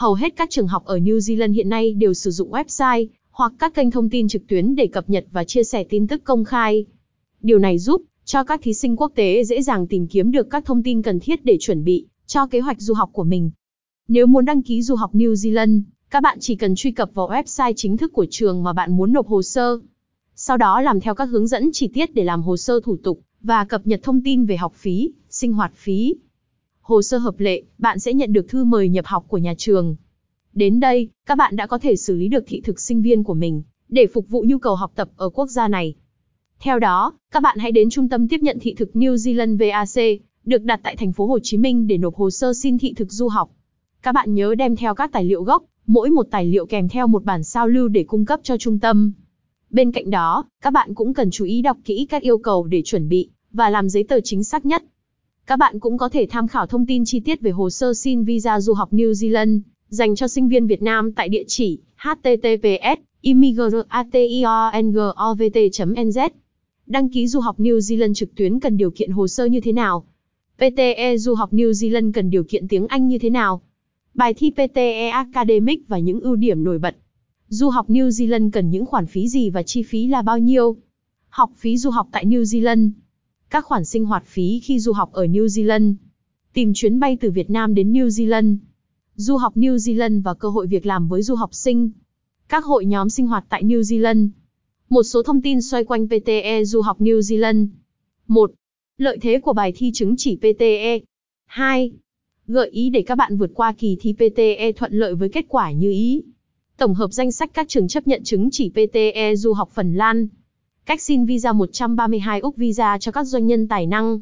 Hầu hết các trường học ở New Zealand hiện nay đều sử dụng website hoặc các kênh thông tin trực tuyến để cập nhật và chia sẻ tin tức công khai. Điều này giúp cho các thí sinh quốc tế dễ dàng tìm kiếm được các thông tin cần thiết để chuẩn bị cho kế hoạch du học của mình. Nếu muốn đăng ký du học New Zealand, các bạn chỉ cần truy cập vào website chính thức của trường mà bạn muốn nộp hồ sơ. Sau đó làm theo các hướng dẫn chi tiết để làm hồ sơ thủ tục và cập nhật thông tin về học phí, sinh hoạt phí. Hồ sơ hợp lệ, bạn sẽ nhận được thư mời nhập học của nhà trường. Đến đây, các bạn đã có thể xử lý được thị thực sinh viên của mình để phục vụ nhu cầu học tập ở quốc gia này. Theo đó, các bạn hãy đến trung tâm tiếp nhận thị thực New Zealand VAC, được đặt tại thành phố Hồ Chí Minh để nộp hồ sơ xin thị thực du học. Các bạn nhớ đem theo các tài liệu gốc, mỗi một tài liệu kèm theo một bản sao lưu để cung cấp cho trung tâm. Bên cạnh đó, các bạn cũng cần chú ý đọc kỹ các yêu cầu để chuẩn bị và làm giấy tờ chính xác nhất. Các bạn cũng có thể tham khảo thông tin chi tiết về hồ sơ xin visa du học New Zealand, dành cho sinh viên Việt Nam tại địa chỉ https immigrationgovt.nz. Đăng ký du học New Zealand trực tuyến cần điều kiện hồ sơ như thế nào? PTE du học New Zealand cần điều kiện tiếng Anh như thế nào? Bài thi PTE Academic và những ưu điểm nổi bật. Du học New Zealand cần những khoản phí gì và chi phí là bao nhiêu? Học phí du học tại New Zealand. Các khoản sinh hoạt phí khi du học ở New Zealand. Tìm chuyến bay từ Việt Nam đến New Zealand. Du học New Zealand và cơ hội việc làm với du học sinh. Các hội nhóm sinh hoạt tại New Zealand. Một số thông tin xoay quanh PTE du học New Zealand. 1. Lợi thế của bài thi chứng chỉ PTE. 2. Gợi ý để các bạn vượt qua kỳ thi PTE thuận lợi với kết quả như ý. Tổng hợp danh sách các trường chấp nhận chứng chỉ PTE du học Phần Lan. Cách xin visa 132 Úc visa cho các doanh nhân tài năng.